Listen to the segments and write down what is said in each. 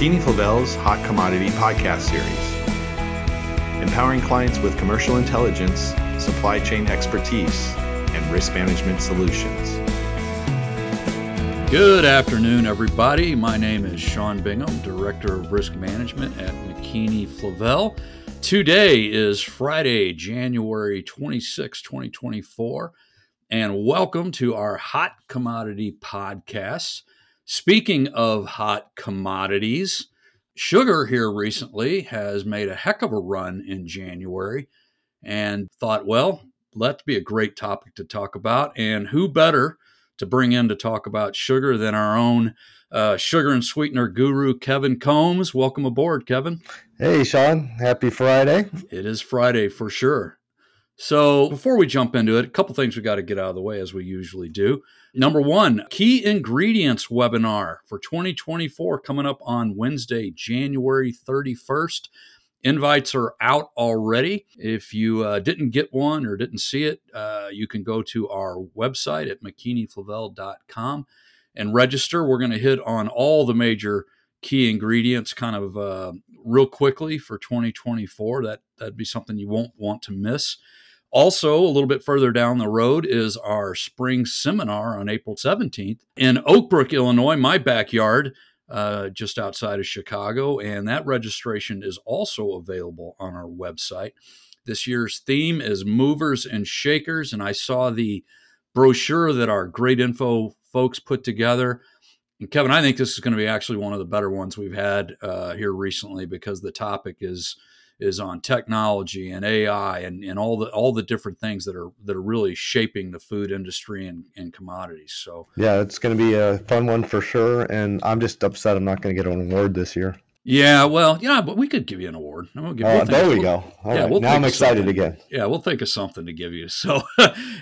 McKeany Flavell's Hot Commodity podcast series, empowering clients with commercial intelligence, supply chain expertise, and risk management solutions. Good afternoon, everybody. My name is Shawn Bingham, Director of Risk Management at McKeany Flavel. Today is Friday, January 26, 2024, and welcome to our Hot Commodity Podcast. Speaking of hot commodities, sugar here recently has made a heck of a run in January and thought, well, let's be a great topic to talk about. And who better to bring in to talk about sugar than our own uh, sugar and sweetener guru, Kevin Combs? Welcome aboard, Kevin. Hey, Shawn. Happy Friday. It is Friday for sure. So, before we jump into it, a couple things we got to get out of the way as we usually do. Number one, key ingredients webinar for 2024 coming up on Wednesday, January 31st. Invites are out already. If you uh, didn't get one or didn't see it, uh, you can go to our website at mckeanyflavell.com and register. We're going to hit on all the major key ingredients kind of uh, real quickly for 2024. That, that'd be something you won't want to miss. Also, a little bit further down the road is our spring seminar on April 17th in Oak Brook, Illinois, my backyard, uh, just outside of Chicago. And that registration is also available on our website. This year's theme is movers and shakers. And I saw the brochure that our great info folks put together. And Kevin, I think this is going to be actually one of the better ones we've had uh, here recently because the topic is is on technology and AI and, and all the all the different things that are that are really shaping the food industry and, and commodities. So yeah, it's going to be a fun one for sure. And I'm just upset I'm not going to get an award this year. Yeah, well, yeah, but we could give you an award. We'll give, we'll uh, there we we'll, go. All yeah, right. we'll now I'm excited again. Yeah, we'll think of something to give you. So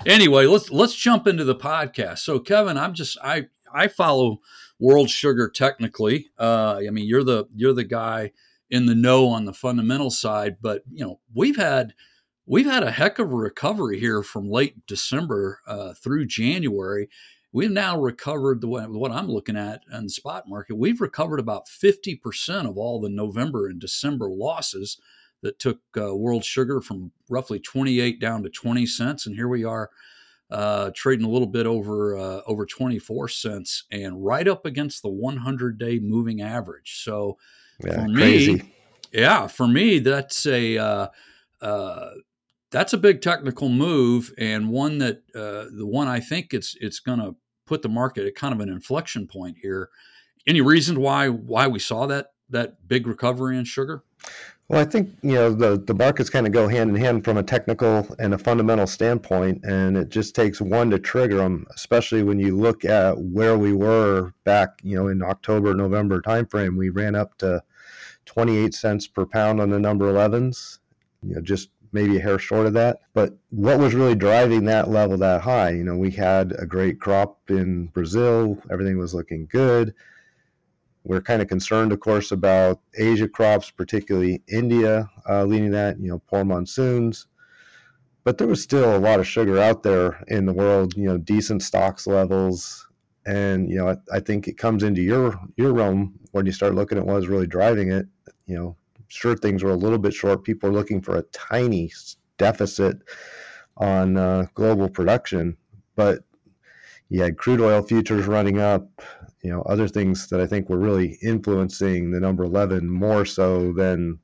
anyway, let's let's jump into the podcast. So Kevin, I'm just I I follow World Sugar technically. Uh, I mean, you're the you're the guy in the know on the fundamental side, but you know we've had we've had a heck of a recovery here from late December uh, through January. We've now recovered the what I'm looking at in the spot market. We've recovered about 50% of all the November and December losses that took uh, world sugar from roughly 28 down to 20 cents, and here we are uh, trading a little bit over uh, over 24 cents and right up against the 100 day moving average. So yeah, for crazy. me, yeah, for me, that's a uh, uh, that's a big technical move and one that uh, the one I think it's it's going to put the market at kind of an inflection point here. Any reason why why we saw that that big recovery in sugar? Well, I think you know the the markets kind of go hand in hand from a technical and a fundamental standpoint, and it just takes one to trigger them. Especially when you look at where we were back, you know, in October, November timeframe, we ran up to 28 cents per pound on the number 11s, you know, just maybe a hair short of that. But what was really driving that level that high? You know, we had a great crop in Brazil, everything was looking good. We're kind of concerned, of course, about Asia crops, particularly India uh, leading that, you know, poor monsoons. But there was still a lot of sugar out there in the world, you know, decent stocks levels, and you know I, I, think it comes into your your realm when you start looking at what is really driving it. You know sure things were a little bit short. People are looking for a tiny deficit on uh, global production but you had crude oil futures running up you know other things that i think were really influencing the number 11 more so than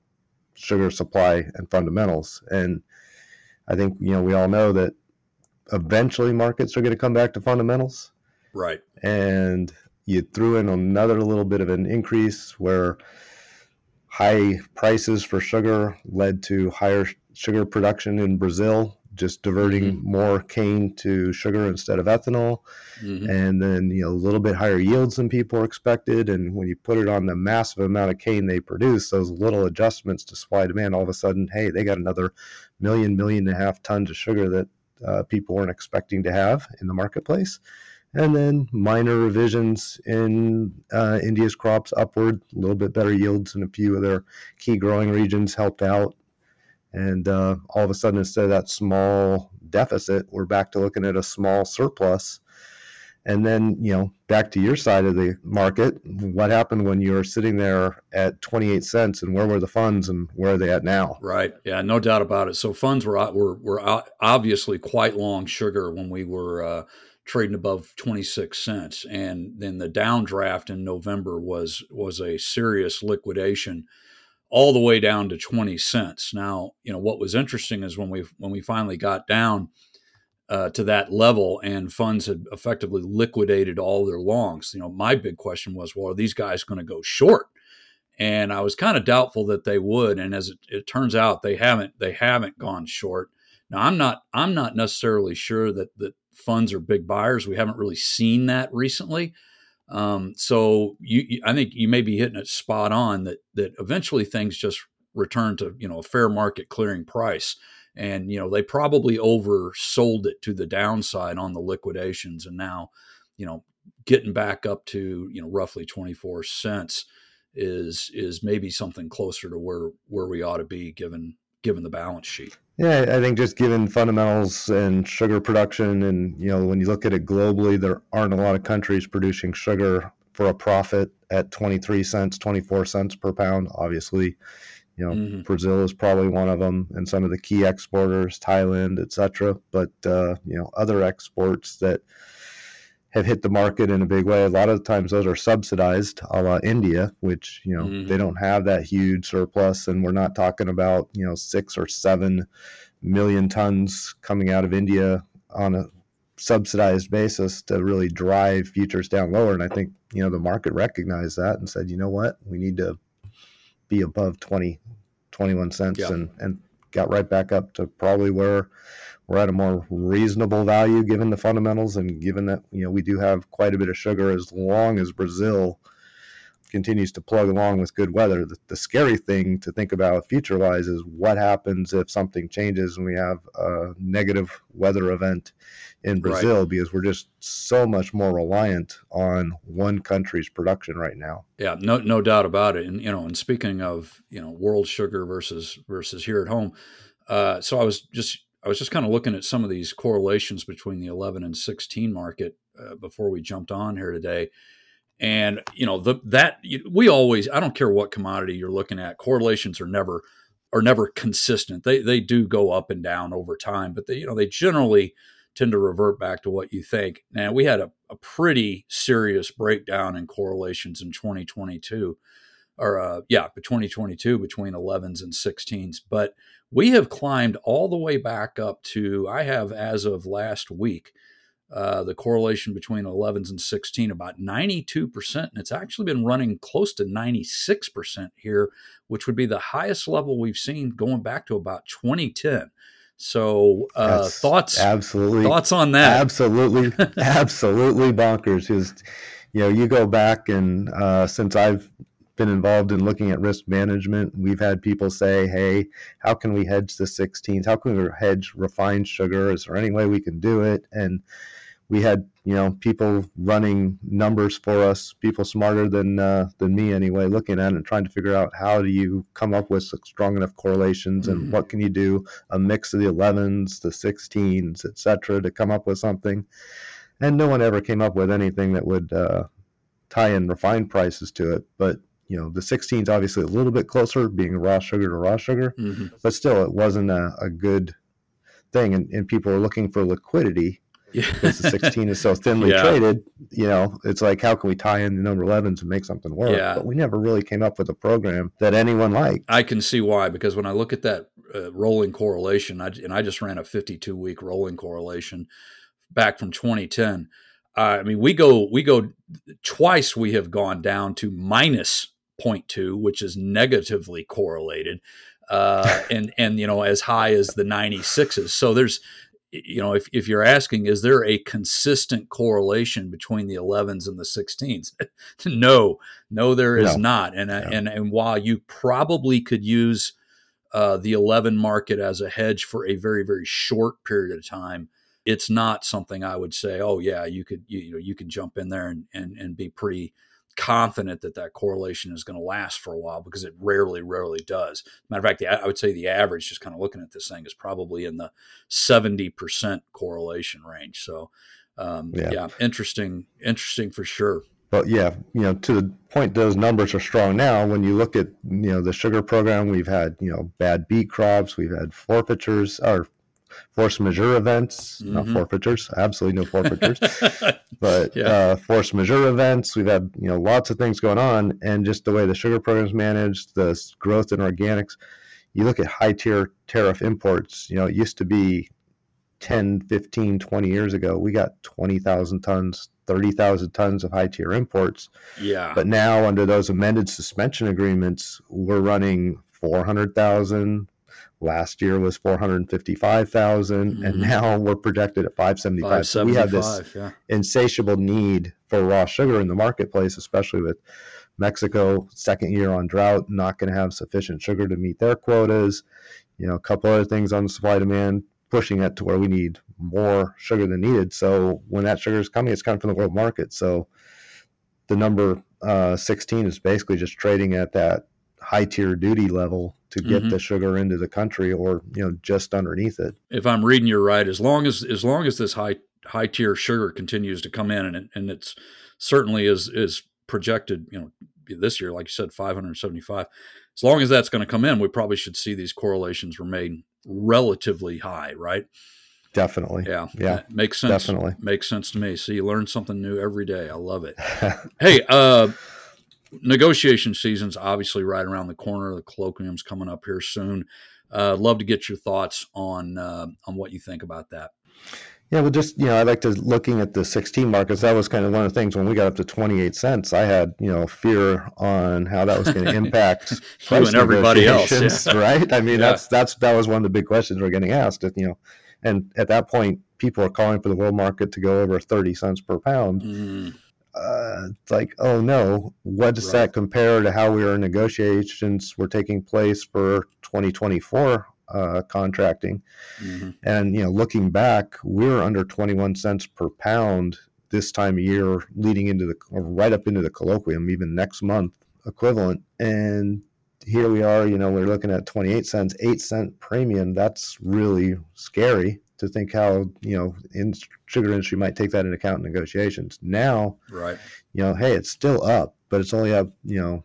sugar supply and fundamentals. And i think you know we all know that eventually markets are going to come back to fundamentals Right. And you threw in another little bit of an increase where high prices for sugar led to higher sugar production in Brazil, just diverting mm-hmm. more cane to sugar instead of ethanol. Mm-hmm. And then, you know, a little bit higher yields than people expected. And when you put it on the massive amount of cane they produce, those little adjustments to supply demand, all of a sudden, hey, they got another million, million and a half tons of sugar that uh, people weren't expecting to have in the marketplace and then minor revisions in uh, India's crops upward, a little bit better yields in a few of their key growing regions helped out. And uh, all of a sudden, instead of that small deficit, we're back to looking at a small surplus. And then, you know, back to your side of the market, what happened when you were sitting there at 28 cents and where were the funds and where are they at now? Right. Yeah, no doubt about it. So funds were were, were obviously quite long sugar when we were uh, trading above 26 cents and then the downdraft in November was was a serious liquidation all the way down to 20 cents. Now, you know, what was interesting is when we when we finally got down uh, to that level and funds had effectively liquidated all their longs. You know, my big question was, well, are these guys going to go short? And I was kind of doubtful that they would. And as it, it, turns out, they haven't. They haven't gone short. Now, I'm not. I'm not necessarily sure that that funds are big buyers. We haven't really seen that recently. Um, so you, I think you may be hitting it spot on that that eventually things just return to you know a fair market clearing price and you know they probably oversold it to the downside on the liquidations and now you know getting back up to you know roughly 24 cents is is maybe something closer to where where we ought to be given given the balance sheet yeah i think just given fundamentals and sugar production and you know when you look at it globally there aren't a lot of countries producing sugar for a profit at 23 cents 24 cents per pound obviously you know, mm-hmm. Brazil is probably one of them, and some of the key exporters, Thailand, etc. But uh, you know, other exports that have hit the market in a big way. A lot of the times, those are subsidized, a la India, which you know mm-hmm. they don't have that huge surplus, and we're not talking about you know six or seven million tons coming out of India on a subsidized basis to really drive futures down lower. And I think you know the market recognized that and said, you know what, we need to be above 20, 21 cents yeah. and, and got right back up to probably where we're at a more reasonable value given the fundamentals and given that you know we do have quite a bit of sugar as long as Brazil continues to plug along with good weather. The, the scary thing to think about future wise is what happens if something changes and we have a negative weather event in Brazil right. because we're just so much more reliant on one country's production right now. Yeah, no no doubt about it. And you know, and speaking of, you know, world sugar versus versus here at home, uh, so I was just I was just kind of looking at some of these correlations between the 11 and 16 market uh, before we jumped on here today. And you know the that we always i don't care what commodity you're looking at correlations are never are never consistent. They they do go up and down over time but they you know they generally tend to revert back to what you think. Now we had a, a pretty serious breakdown in correlations in 2022 or uh, yeah 2022 between 11s and 16s but we have climbed all the way back up to i have as of last week uh, the correlation between 11s and 16 about 92%. And it's actually been running close to 96% here, which would be the highest level we've seen going back to about 2010. So uh, thoughts, absolutely thoughts on that? Absolutely, absolutely bonkers. Because you know, you go back and uh, since I've been involved in looking at risk management, we've had people say, "Hey, how can we hedge the 16s? How can we hedge refined sugar? Is there any way we can do it?" And we had you know people running numbers for us, people smarter than uh, than me anyway, looking at it and trying to figure out how do you come up with strong enough correlations and mm-hmm. what can you do a mix of the 11s, the 16s, etc. to come up with something. And no one ever came up with anything that would uh, tie in refined prices to it, but you know the 16 is obviously a little bit closer being raw sugar to raw sugar mm-hmm. but still it wasn't a, a good thing and, and people are looking for liquidity yeah. because the 16 is so thinly yeah. traded, you know, it's like, how can we tie in the number 11s and make something work? Yeah. But we never really came up with a program that anyone liked. I can see why, because when I look at that uh, rolling correlation, I, and I just ran a 52 week rolling correlation back from 2010. Uh, I mean, we go, we go twice, we have gone down to minus 0.2, which is negatively correlated. Uh, and and you know as high as the 96s so there's you know, if, if you're asking, is there a consistent correlation between the 11s and the 16s? no, no, there is no. not. And, uh, and, and while you probably could use uh, the 11 market as a hedge for a very, very short period of time, it's not something I would say, oh yeah, you could, you, you know, you can jump in there and, and, and be pretty, confident that that correlation is going to last for a while because it rarely, rarely does. Matter of fact, the, I would say the average, just kind of looking at this thing, is probably in the 70% correlation range. So, Um, yeah. yeah, interesting, interesting for sure. But yeah, you know, to the point, those numbers are strong now. When you look at you know the sugar program, we've had you know bad beet crops, we've had forfeitures or force majeure events, mm-hmm. not forfeitures, absolutely no forfeitures, but yeah. uh, force majeure events. We've had you know lots of things going on, and just the way the sugar program is managed, the growth in organics. You look at high tier tariff imports. You know, it used to be 10, 15, 20 years ago, we got 20,000 tons, 30,000 tons of high tier imports. Yeah. But now, under those amended suspension agreements, we're running 400,000. Last year was 455,000, mm-hmm. and now we're projected at 575. 575 so we have this yeah. insatiable need for raw sugar in the marketplace, especially with Mexico, second year on drought, not going to have sufficient sugar to meet their quotas. You know, a couple other things on the supply demand pushing it to where we need more sugar than needed. So when that sugar is coming, it's coming from the world market. So the number uh, 16 is basically just trading at that high tier duty level to get mm-hmm. the sugar into the country or you know just underneath it if i'm reading you right as long as as long as this high high tier sugar continues to come in and it, and it's certainly is is projected you know this year like you said 575 as long as that's going to come in we probably should see these correlations remain relatively high, right? Definitely. Yeah. Yeah. makes sense. Definitely. Makes sense to me. So you learn something new every day. I love it. hey, uh, negotiation season's obviously right around the corner. The colloquium's coming up here soon. Uh, love to get your thoughts on uh, on what you think about that. Yeah, well, just you know, I like to looking at the 16 markets. That was kind of one of the things when we got up to 28 cents. I had you know fear on how that was going to impact you and everybody else, yeah. right? I mean, yeah. that's that's that was one of the big questions we're getting asked. You know, and at that point, people are calling for the world market to go over 30 cents per pound. Mm. Uh, it's like, oh no, what does right. that compare to how we were negotiations were taking place for 2024 uh, contracting. Mm-hmm. And you know, looking back, we're under 21 cents per pound this time of year, leading into the right up into the colloquium, even next month equivalent. And here we are, you know, we're looking at 28 cents, eight cent premium. That's really scary to think how you know in sugar industry might take that into account in negotiations. Now, right? You know, hey, it's still up, but it's only up, you know,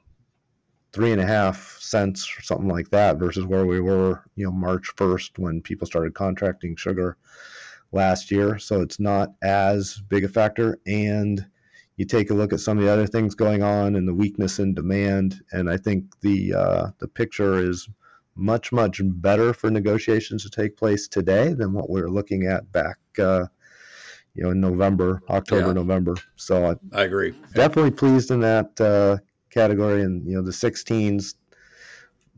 three and a half cents or something like that versus where we were, you know, March 1st when people started contracting sugar last year. So it's not as big a factor. And you take a look at some of the other things going on and the weakness in demand. And I think the uh, the picture is much much better for negotiations to take place today than what we were looking at back. Uh, you know, in November, October, yeah. November. So I, I agree. Definitely pleased in that uh, category, and you know the 16s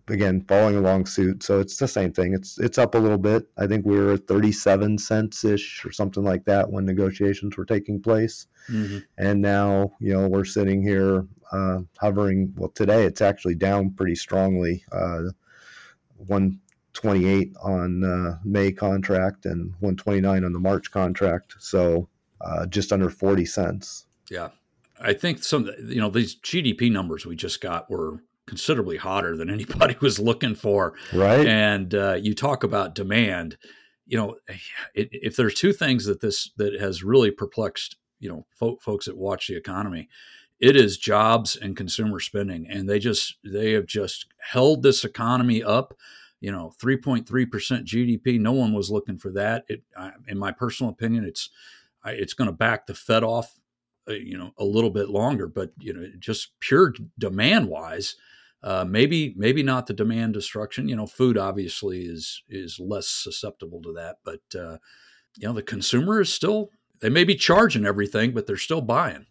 again following along suit. So it's the same thing. It's it's up a little bit. I think we were 37 cents ish or something like that when negotiations were taking place, mm-hmm. and now you know we're sitting here uh, hovering. Well, today it's actually down pretty strongly. Uh, 128 on uh, May contract and 129 on the March contract. So uh, just under 40 cents. Yeah. I think some, you know, these GDP numbers we just got were considerably hotter than anybody was looking for. Right. And uh, you talk about demand. You know, it, if there's two things that this that has really perplexed, you know, folk, folks that watch the economy, it is jobs and consumer spending, and they just they have just held this economy up. You know, 3.3% GDP. No one was looking for that. It, in my personal opinion, it's it's going to back the Fed off uh, you know a little bit longer but you know just pure demand wise uh, maybe maybe not the demand destruction you know food obviously is is less susceptible to that but uh, you know the consumer is still they may be charging everything but they're still buying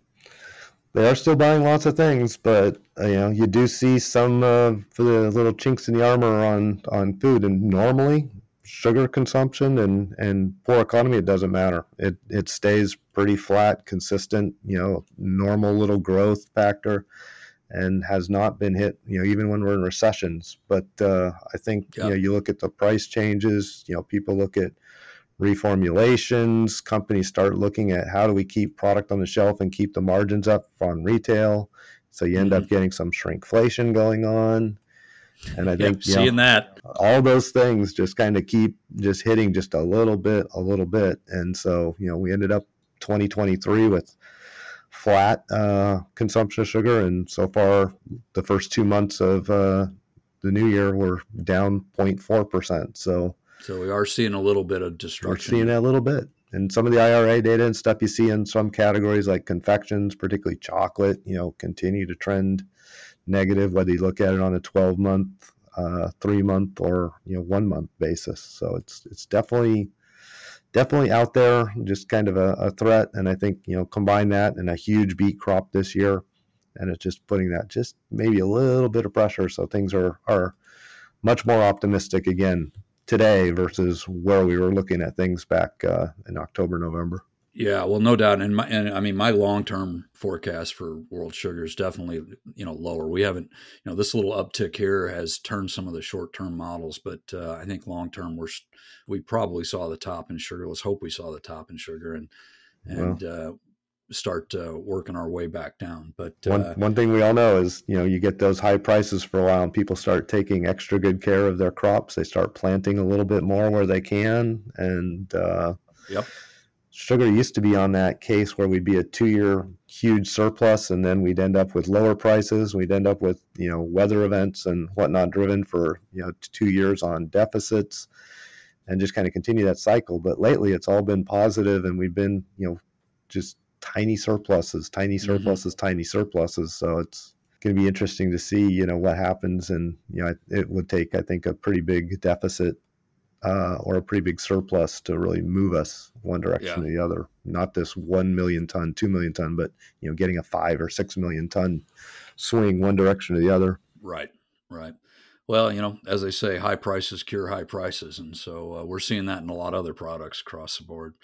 they are still buying lots of things but uh, you know you do see some uh, for the little chinks in the armor on on food and normally sugar consumption and and poor economy, it doesn't matter. It it stays pretty flat, consistent. You know, normal little growth factor, and has not been hit. You know, even when we're in recessions. But uh, I think you know you look at the price changes. You know, people look at reformulations. Companies start looking at how do we keep product on the shelf and keep the margins up on retail. So you end mm-hmm. up getting some shrinkflation going on. And I think yep, seeing know, that all those things just kind of keep just hitting just a little bit, a little bit. And so, you know, we ended up 2023 with flat uh, consumption of sugar, and so far the first two months of uh, the new year were down 0.4 percent. So, so we are seeing a little bit of destruction. We're seeing that a little bit, and some of the IRI data and stuff you see in some categories like confections, particularly chocolate, you know, continue to trend negative. Whether you look at it on a 12 month, uh, three month, or you know one month basis, so it's it's definitely definitely out there, just kind of a, a, threat. And I think, you know, combine that and a huge beet crop this year, and it's just putting that just maybe a little bit of pressure. So things are, are much more optimistic again today versus where we were looking at things back uh, in October, November. Yeah, well, no doubt, and my and I mean my long term forecast for world sugar is definitely you know lower. We haven't you know this little uptick here has turned some of the short term models, but uh, I think long term we're we probably saw the top in sugar. Let's hope we saw the top in sugar and and well, uh, start uh, working our way back down. But one uh, one thing we all know is you know you get those high prices for a while, and people start taking extra good care of their crops. They start planting a little bit more where they can, and uh, yep sugar used to be on that case where we'd be a two year huge surplus and then we'd end up with lower prices we'd end up with you know weather events and whatnot driven for you know two years on deficits and just kind of continue that cycle but lately it's all been positive and we've been you know just tiny surpluses tiny mm-hmm. surpluses mm-hmm. tiny surpluses so it's going to be interesting to see you know what happens and you know it would take i think a pretty big deficit uh, or a pretty big surplus to really move us one direction yeah. or the other. Not this one million ton, two million ton, but you know, getting a five or six million ton swing one direction or the other. Right, right. Well, you know, as they say, high prices cure high prices, and so uh, we're seeing that in a lot of other products across the board.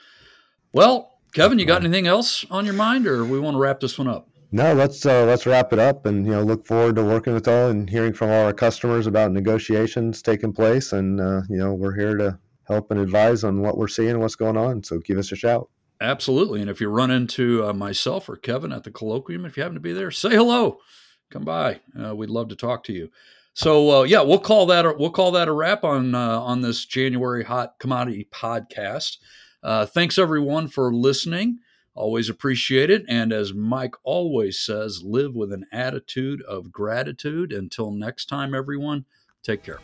Well, Kevin, you got anything else on your mind, or we want to wrap this one up? no, let's uh, let's wrap it up, and you know, look forward to working with all and hearing from all our customers about negotiations taking place, and uh, you know, we're here to help and advise on what we're seeing and what's going on. So give us a shout. Absolutely, and if you run into uh, myself or Kevin at the colloquium, if you happen to be there, say hello, come by. Uh, we'd love to talk to you. So uh, yeah, we'll call that a, we'll call that a wrap on uh, on this January hot commodity podcast. Uh, thanks everyone for listening. Always appreciate it. And as Mike always says, live with an attitude of gratitude. Until next time, everyone, take care.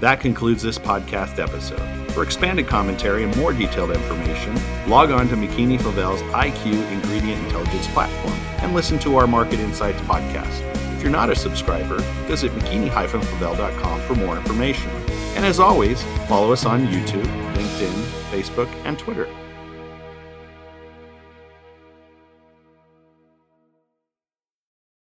That concludes this podcast episode. For expanded commentary and more detailed information, log on to McKeany Flavell's IQ Ingredient Intelligence platform and listen to our Market Insights podcast. If you're not a subscriber, visit mckeany-flavell.com for more information. And as always, follow us on YouTube, LinkedIn, Facebook, and Twitter.